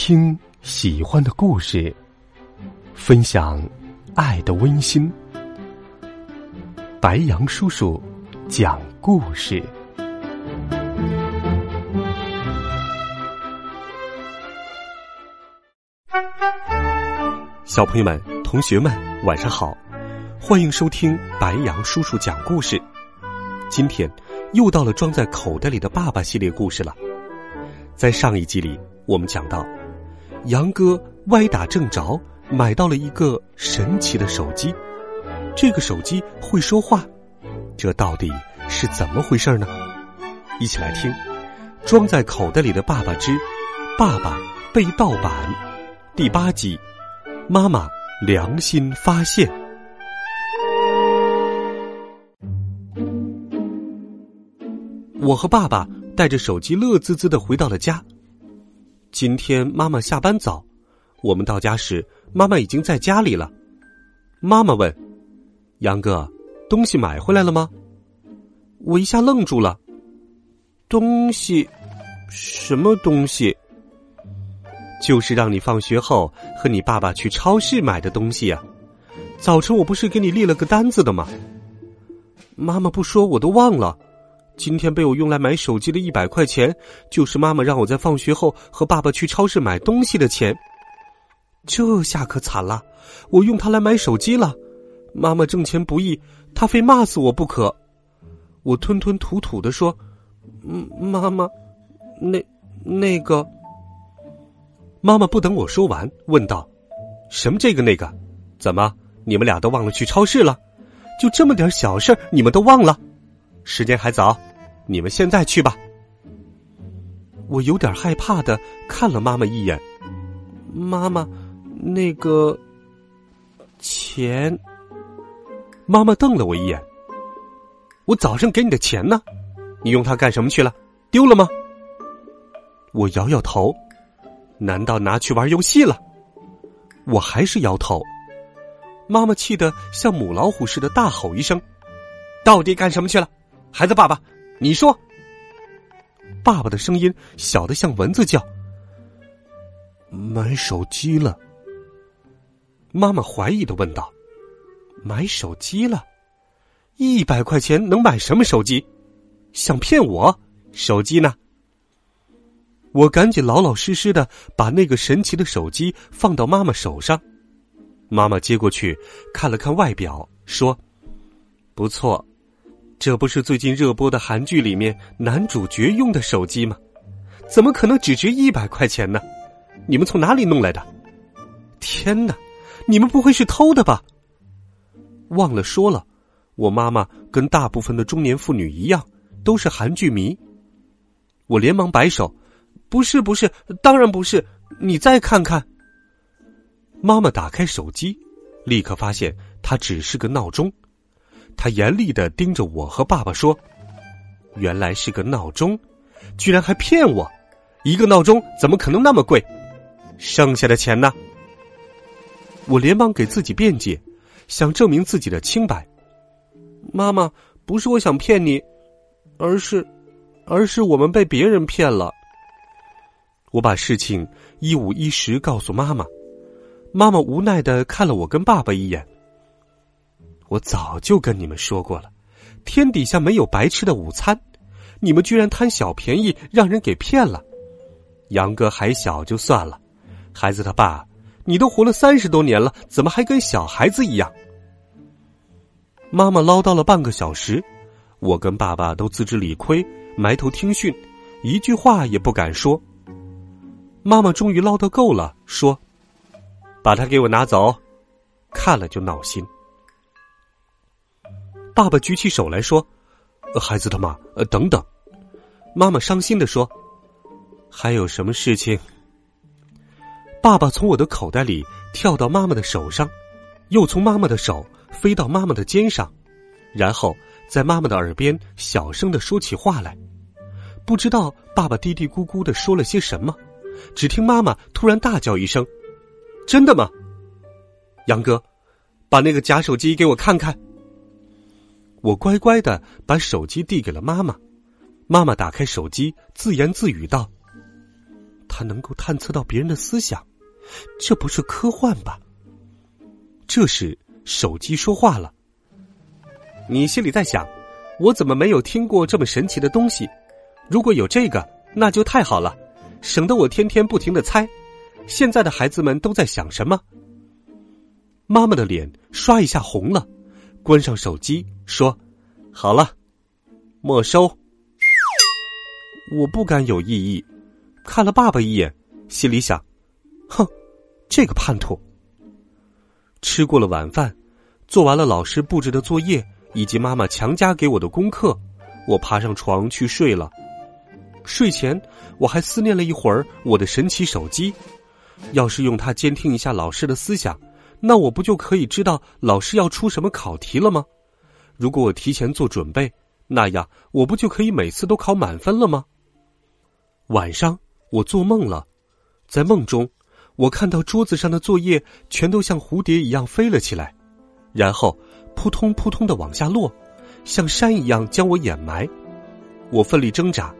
听喜欢的故事，分享爱的温馨。白杨叔叔讲故事。小朋友们、同学们，晚上好！欢迎收听白杨叔叔讲故事。今天又到了装在口袋里的爸爸系列故事了。在上一集里，我们讲到，杨哥歪打正着买到了一个神奇的手机，这个手机会说话，这到底是怎么回事呢？一起来听《装在口袋里的爸爸之爸爸被盗版》第八集。妈妈良心发现，我和爸爸带着手机乐滋滋的回到了家。今天妈妈下班早，我们到家时，妈妈已经在家里了。妈妈问：“杨哥，东西买回来了吗？”我一下愣住了。东西？什么东西？就是让你放学后和你爸爸去超市买的东西呀。早晨我不是给你立了个单子的吗？妈妈不说我都忘了。今天被我用来买手机的一百块钱，就是妈妈让我在放学后和爸爸去超市买东西的钱。这下可惨了，我用它来买手机了。妈妈挣钱不易，她非骂死我不可。我吞吞吐吐的说：“嗯，妈妈，那那个。”妈妈不等我说完，问道：“什么这个那个？怎么你们俩都忘了去超市了？就这么点小事你们都忘了？时间还早，你们现在去吧。”我有点害怕的看了妈妈一眼。妈妈，那个钱。妈妈瞪了我一眼。我早上给你的钱呢？你用它干什么去了？丢了吗？我摇摇头。难道拿去玩游戏了？我还是摇头。妈妈气得像母老虎似的大吼一声：“到底干什么去了？孩子，爸爸，你说。”爸爸的声音小的像蚊子叫。买手机了。妈妈怀疑的问道：“买手机了？一百块钱能买什么手机？想骗我？手机呢？”我赶紧老老实实的把那个神奇的手机放到妈妈手上，妈妈接过去看了看外表，说：“不错，这不是最近热播的韩剧里面男主角用的手机吗？怎么可能只值一百块钱呢？你们从哪里弄来的？天哪，你们不会是偷的吧？”忘了说了，我妈妈跟大部分的中年妇女一样，都是韩剧迷。我连忙摆手。不是不是，当然不是。你再看看。妈妈打开手机，立刻发现它只是个闹钟。他严厉的盯着我和爸爸说：“原来是个闹钟，居然还骗我！一个闹钟怎么可能那么贵？剩下的钱呢？”我连忙给自己辩解，想证明自己的清白。妈妈，不是我想骗你，而是，而是我们被别人骗了。我把事情一五一十告诉妈妈，妈妈无奈的看了我跟爸爸一眼。我早就跟你们说过了，天底下没有白吃的午餐，你们居然贪小便宜让人给骗了。杨哥还小就算了，孩子他爸，你都活了三十多年了，怎么还跟小孩子一样？妈妈唠叨了半个小时，我跟爸爸都自知理亏，埋头听训，一句话也不敢说。妈妈终于唠叨够了，说：“把它给我拿走，看了就闹心。”爸爸举起手来说：“孩子他妈，呃，等等。”妈妈伤心的说：“还有什么事情？”爸爸从我的口袋里跳到妈妈的手上，又从妈妈的手飞到妈妈的肩上，然后在妈妈的耳边小声的说起话来。不知道爸爸嘀嘀咕咕的说了些什么。只听妈妈突然大叫一声：“真的吗？”杨哥，把那个假手机给我看看。我乖乖的把手机递给了妈妈。妈妈打开手机，自言自语道：“他能够探测到别人的思想，这不是科幻吧？这时，手机说话了。你心里在想，我怎么没有听过这么神奇的东西？如果有这个，那就太好了，省得我天天不停的猜。现在的孩子们都在想什么？妈妈的脸刷一下红了，关上手机说：“好了，没收。”我不敢有异议，看了爸爸一眼，心里想：“哼，这个叛徒。”吃过了晚饭，做完了老师布置的作业以及妈妈强加给我的功课，我爬上床去睡了。睡前我还思念了一会儿我的神奇手机，要是用它监听一下老师的思想。那我不就可以知道老师要出什么考题了吗？如果我提前做准备，那样我不就可以每次都考满分了吗？晚上我做梦了，在梦中，我看到桌子上的作业全都像蝴蝶一样飞了起来，然后扑通扑通的往下落，像山一样将我掩埋。我奋力挣扎，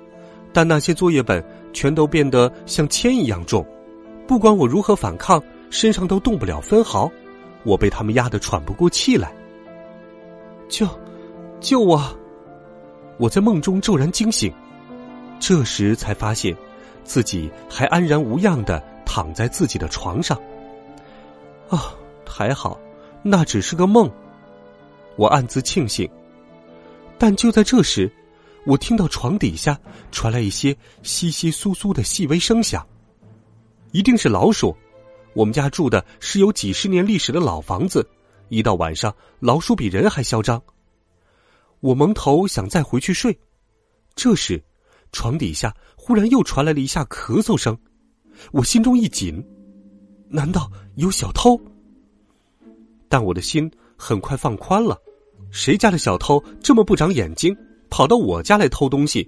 但那些作业本全都变得像铅一样重，不管我如何反抗。身上都动不了分毫，我被他们压得喘不过气来。救，救我！我在梦中骤然惊醒，这时才发现，自己还安然无恙的躺在自己的床上。啊，还好，那只是个梦。我暗自庆幸。但就在这时，我听到床底下传来一些窸窸窣窣的细微声响，一定是老鼠。我们家住的是有几十年历史的老房子，一到晚上，老鼠比人还嚣张。我蒙头想再回去睡，这时，床底下忽然又传来了一下咳嗽声，我心中一紧，难道有小偷？但我的心很快放宽了，谁家的小偷这么不长眼睛，跑到我家来偷东西？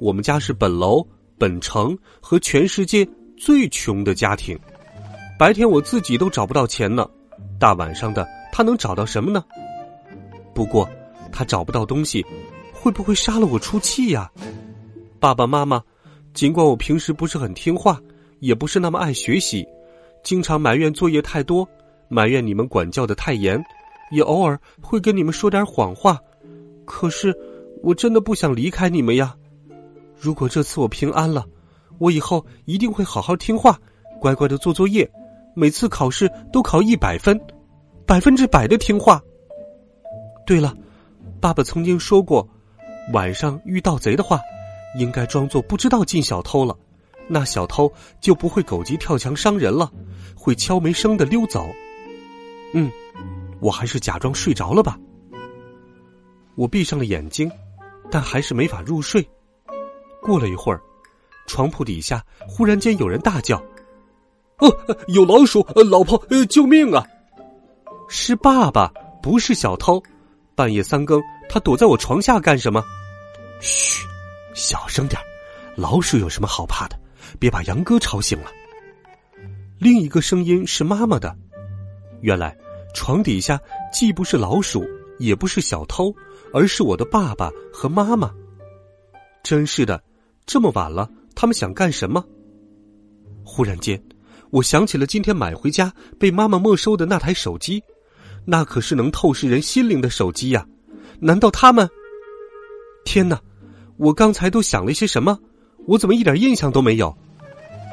我们家是本楼、本城和全世界最穷的家庭。白天我自己都找不到钱呢，大晚上的他能找到什么呢？不过他找不到东西，会不会杀了我出气呀？爸爸妈妈，尽管我平时不是很听话，也不是那么爱学习，经常埋怨作业太多，埋怨你们管教的太严，也偶尔会跟你们说点谎话，可是我真的不想离开你们呀。如果这次我平安了，我以后一定会好好听话，乖乖的做作业。每次考试都考一百分，百分之百的听话。对了，爸爸曾经说过，晚上遇盗贼的话，应该装作不知道进小偷了，那小偷就不会狗急跳墙伤人了，会悄没声的溜走。嗯，我还是假装睡着了吧。我闭上了眼睛，但还是没法入睡。过了一会儿，床铺底下忽然间有人大叫。哦，有老鼠！老婆，救命啊！是爸爸，不是小偷。半夜三更，他躲在我床下干什么？嘘，小声点老鼠有什么好怕的？别把杨哥吵醒了。另一个声音是妈妈的。原来床底下既不是老鼠，也不是小偷，而是我的爸爸和妈妈。真是的，这么晚了，他们想干什么？忽然间。我想起了今天买回家被妈妈没收的那台手机，那可是能透视人心灵的手机呀！难道他们？天哪！我刚才都想了些什么？我怎么一点印象都没有？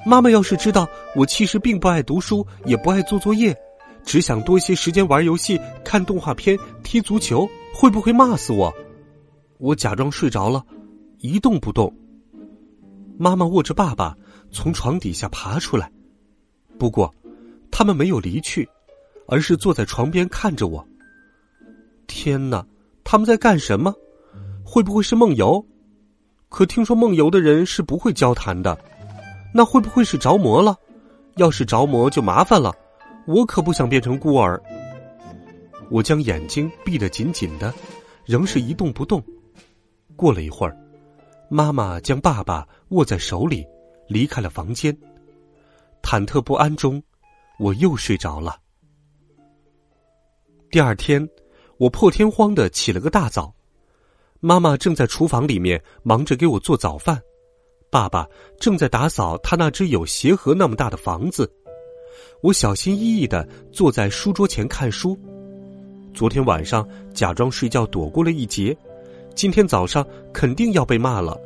妈妈要是知道我其实并不爱读书，也不爱做作业，只想多些时间玩游戏、看动画片、踢足球，会不会骂死我？我假装睡着了，一动不动。妈妈握着爸爸从床底下爬出来。不过，他们没有离去，而是坐在床边看着我。天哪，他们在干什么？会不会是梦游？可听说梦游的人是不会交谈的，那会不会是着魔了？要是着魔就麻烦了，我可不想变成孤儿。我将眼睛闭得紧紧的，仍是一动不动。过了一会儿，妈妈将爸爸握在手里，离开了房间。忐忑不安中，我又睡着了。第二天，我破天荒的起了个大早，妈妈正在厨房里面忙着给我做早饭，爸爸正在打扫他那只有鞋盒那么大的房子。我小心翼翼的坐在书桌前看书。昨天晚上假装睡觉躲过了一劫，今天早上肯定要被骂了。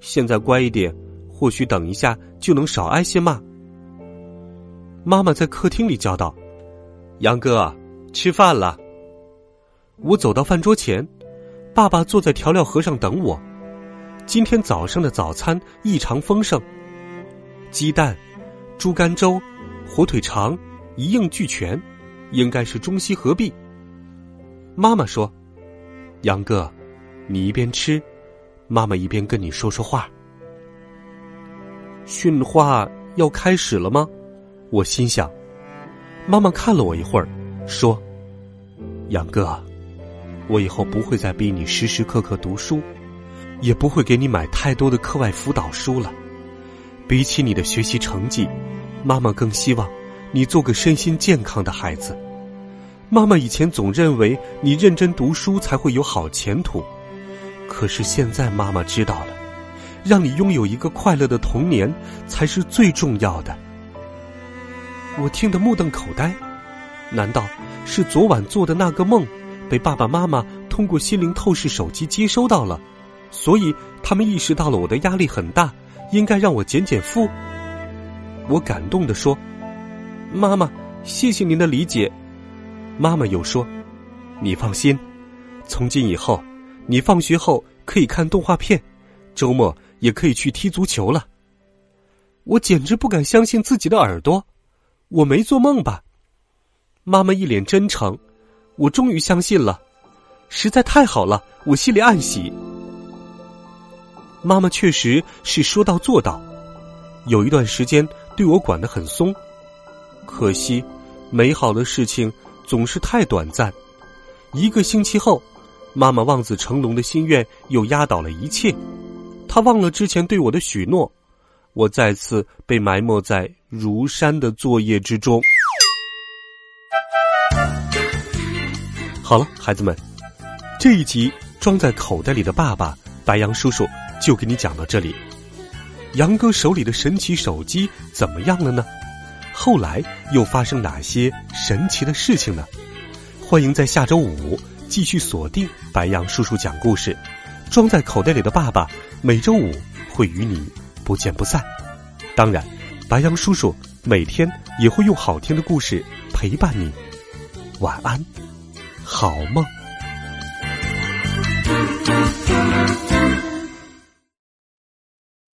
现在乖一点，或许等一下就能少挨些骂。妈妈在客厅里叫道：“杨哥，吃饭了。”我走到饭桌前，爸爸坐在调料盒上等我。今天早上的早餐异常丰盛，鸡蛋、猪肝粥、火腿肠一应俱全，应该是中西合璧。妈妈说：“杨哥，你一边吃，妈妈一边跟你说说话。”训话要开始了吗？我心想。妈妈看了我一会儿，说：“杨哥，我以后不会再逼你时时刻刻读书。”也不会给你买太多的课外辅导书了。比起你的学习成绩，妈妈更希望你做个身心健康的孩子。妈妈以前总认为你认真读书才会有好前途，可是现在妈妈知道了，让你拥有一个快乐的童年才是最重要的。我听得目瞪口呆，难道是昨晚做的那个梦，被爸爸妈妈通过心灵透视手机接收到了？所以，他们意识到了我的压力很大，应该让我减减负。我感动的说：“妈妈，谢谢您的理解。”妈妈又说：“你放心，从今以后，你放学后可以看动画片，周末也可以去踢足球了。”我简直不敢相信自己的耳朵，我没做梦吧？妈妈一脸真诚，我终于相信了，实在太好了，我心里暗喜。妈妈确实是说到做到，有一段时间对我管得很松，可惜，美好的事情总是太短暂。一个星期后，妈妈望子成龙的心愿又压倒了一切，她忘了之前对我的许诺，我再次被埋没在如山的作业之中。好了，孩子们，这一集装在口袋里的爸爸白杨叔叔。就给你讲到这里。杨哥手里的神奇手机怎么样了呢？后来又发生哪些神奇的事情呢？欢迎在下周五继续锁定白杨叔叔讲故事。装在口袋里的爸爸，每周五会与你不见不散。当然，白羊叔叔每天也会用好听的故事陪伴你。晚安，好梦。